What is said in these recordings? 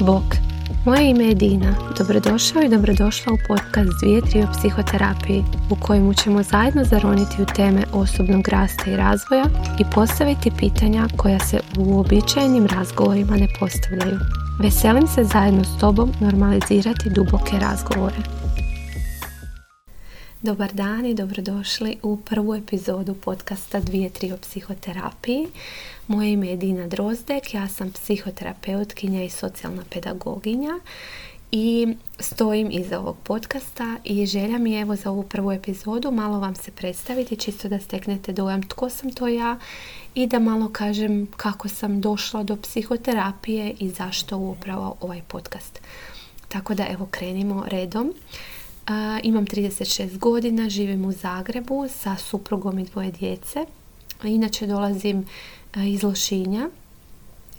Bok, moje ime je Dina. Dobrodošao i dobrodošla u podcast Dvije tri o psihoterapiji u kojemu ćemo zajedno zaroniti u teme osobnog rasta i razvoja i postaviti pitanja koja se u uobičajenim razgovorima ne postavljaju. Veselim se zajedno s tobom normalizirati duboke razgovore. Dobar dan i dobrodošli u prvu epizodu podcasta 2-3 o psihoterapiji. Moje ime je Dina Drozdek, ja sam psihoterapeutkinja i socijalna pedagoginja i stojim iza ovog podcasta i želja mi je evo za ovu prvu epizodu malo vam se predstaviti čisto da steknete dojam tko sam to ja i da malo kažem kako sam došla do psihoterapije i zašto upravo ovaj podcast. Tako da evo krenimo redom. Imam 36 godina, živim u Zagrebu sa suprugom i dvoje djece. Inače dolazim iz Lošinja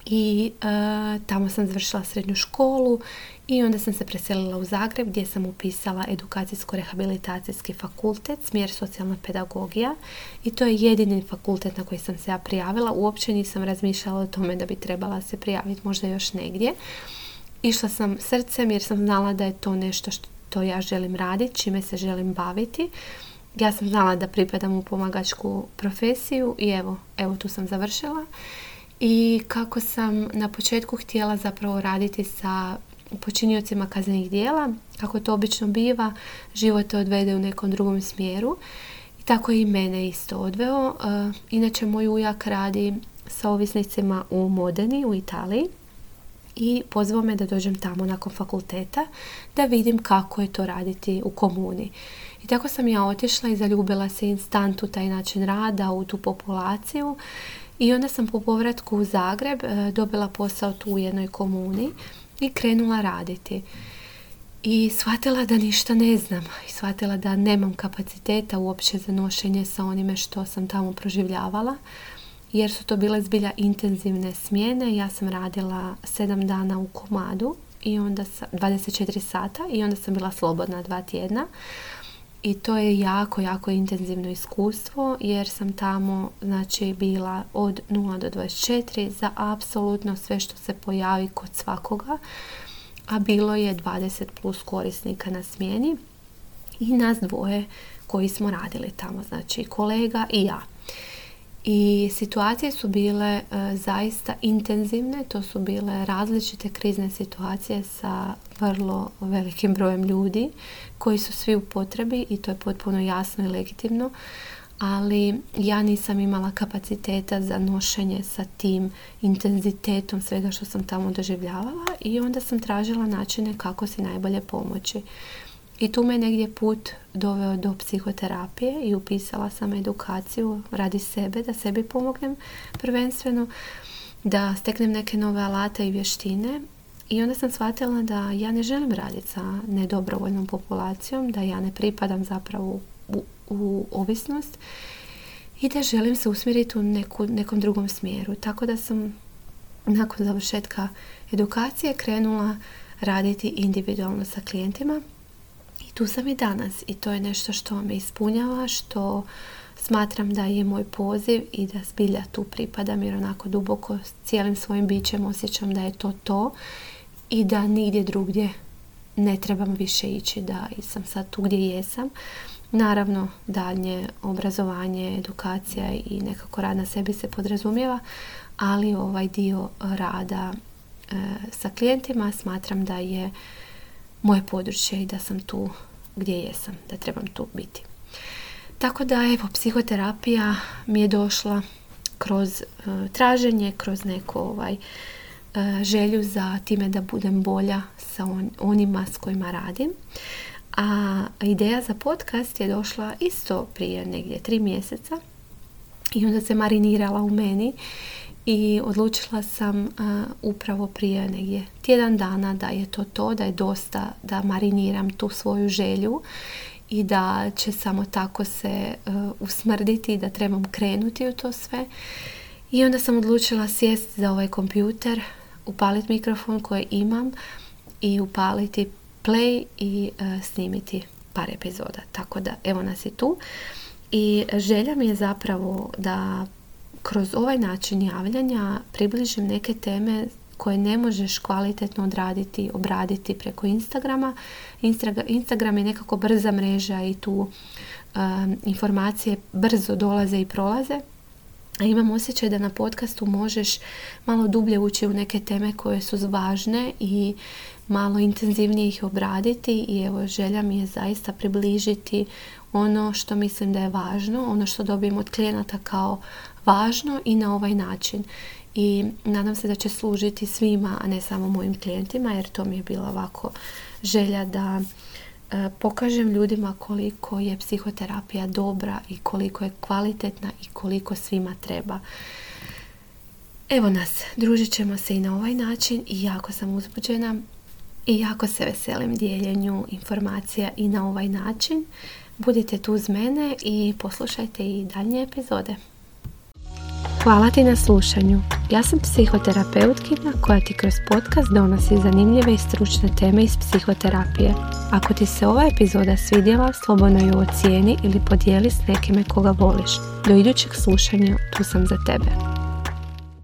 i tamo sam završila srednju školu i onda sam se preselila u Zagreb gdje sam upisala edukacijsko-rehabilitacijski fakultet, smjer socijalna pedagogija i to je jedini fakultet na koji sam se ja prijavila. Uopće nisam razmišljala o tome da bi trebala se prijaviti možda još negdje. Išla sam srcem jer sam znala da je to nešto što ja želim raditi, čime se želim baviti ja sam znala da pripadam u pomagačku profesiju i evo, evo tu sam završila. I kako sam na početku htjela zapravo raditi sa počiniocima kaznenih dijela, kako to obično biva, život te odvede u nekom drugom smjeru. I tako i mene isto odveo. E, inače, moj ujak radi sa ovisnicima u Modeni, u Italiji. I pozvao me da dođem tamo nakon fakulteta da vidim kako je to raditi u komuni. I tako sam ja otišla i zaljubila se instant u taj način rada, u tu populaciju. I onda sam po povratku u Zagreb e, dobila posao tu u jednoj komuni i krenula raditi. I shvatila da ništa ne znam. I shvatila da nemam kapaciteta uopće za nošenje sa onime što sam tamo proživljavala. Jer su to bile zbilja intenzivne smjene. Ja sam radila sedam dana u komadu i onda 24 sata i onda sam bila slobodna dva tjedna i to je jako, jako intenzivno iskustvo jer sam tamo znači bila od 0 do 24 za apsolutno sve što se pojavi kod svakoga, a bilo je 20 plus korisnika na smjeni i nas dvoje koji smo radili tamo, znači kolega i ja. I situacije su bile e, zaista intenzivne, to su bile različite krizne situacije sa vrlo velikim brojem ljudi koji su svi u potrebi i to je potpuno jasno i legitimno, ali ja nisam imala kapaciteta za nošenje sa tim intenzitetom svega što sam tamo doživljavala i onda sam tražila načine kako si najbolje pomoći. I tu me negdje put doveo do psihoterapije i upisala sam edukaciju radi sebe, da sebi pomognem prvenstveno, da steknem neke nove alate i vještine. I onda sam shvatila da ja ne želim raditi sa nedobrovoljnom populacijom, da ja ne pripadam zapravo u, u ovisnost i da želim se usmjeriti u neku, nekom drugom smjeru. Tako da sam nakon završetka edukacije krenula raditi individualno sa klijentima tu sam i danas i to je nešto što me ispunjava, što smatram da je moj poziv i da zbilja tu pripadam jer onako duboko cijelim svojim bićem osjećam da je to to i da nigdje drugdje ne trebam više ići, da sam sad tu gdje jesam. Naravno, daljnje obrazovanje, edukacija i nekako rad na sebi se podrazumijeva, ali ovaj dio rada e, sa klijentima smatram da je moje područje i da sam tu gdje jesam, da trebam tu biti. Tako da evo, psihoterapija mi je došla kroz uh, traženje, kroz neko ovaj, uh, želju za time da budem bolja sa onima s kojima radim. A ideja za podcast je došla isto prije negdje tri mjeseca i onda se marinirala u meni i odlučila sam upravo prije negdje tjedan dana da je to to, da je dosta da mariniram tu svoju želju i da će samo tako se uh, usmrditi i da trebam krenuti u to sve. I onda sam odlučila sjesti za ovaj kompjuter, upaliti mikrofon koji imam i upaliti play i snimiti par epizoda. Tako da evo nas i tu. I želja mi je zapravo da kroz ovaj način javljanja približim neke teme koje ne možeš kvalitetno odraditi, obraditi preko Instagrama. Instagram je nekako brza mreža i tu um, informacije brzo dolaze i prolaze. A imam osjećaj da na podcastu možeš malo dublje ući u neke teme koje su važne i malo intenzivnije ih obraditi i evo želja mi je zaista približiti ono što mislim da je važno, ono što dobijem od klijenata kao važno i na ovaj način. I nadam se da će služiti svima, a ne samo mojim klijentima, jer to mi je bila ovako želja da e, pokažem ljudima koliko je psihoterapija dobra i koliko je kvalitetna i koliko svima treba. Evo nas, družit ćemo se i na ovaj način i jako sam uzbuđena i jako se veselim dijeljenju informacija i na ovaj način. Budite tu uz mene i poslušajte i daljnje epizode. Hvala ti na slušanju. Ja sam psihoterapeutkinja koja ti kroz podcast donosi zanimljive i stručne teme iz psihoterapije. Ako ti se ova epizoda svidjela, slobodno ju ocijeni ili podijeli s nekime koga voliš. Do idućeg slušanja, tu sam za tebe.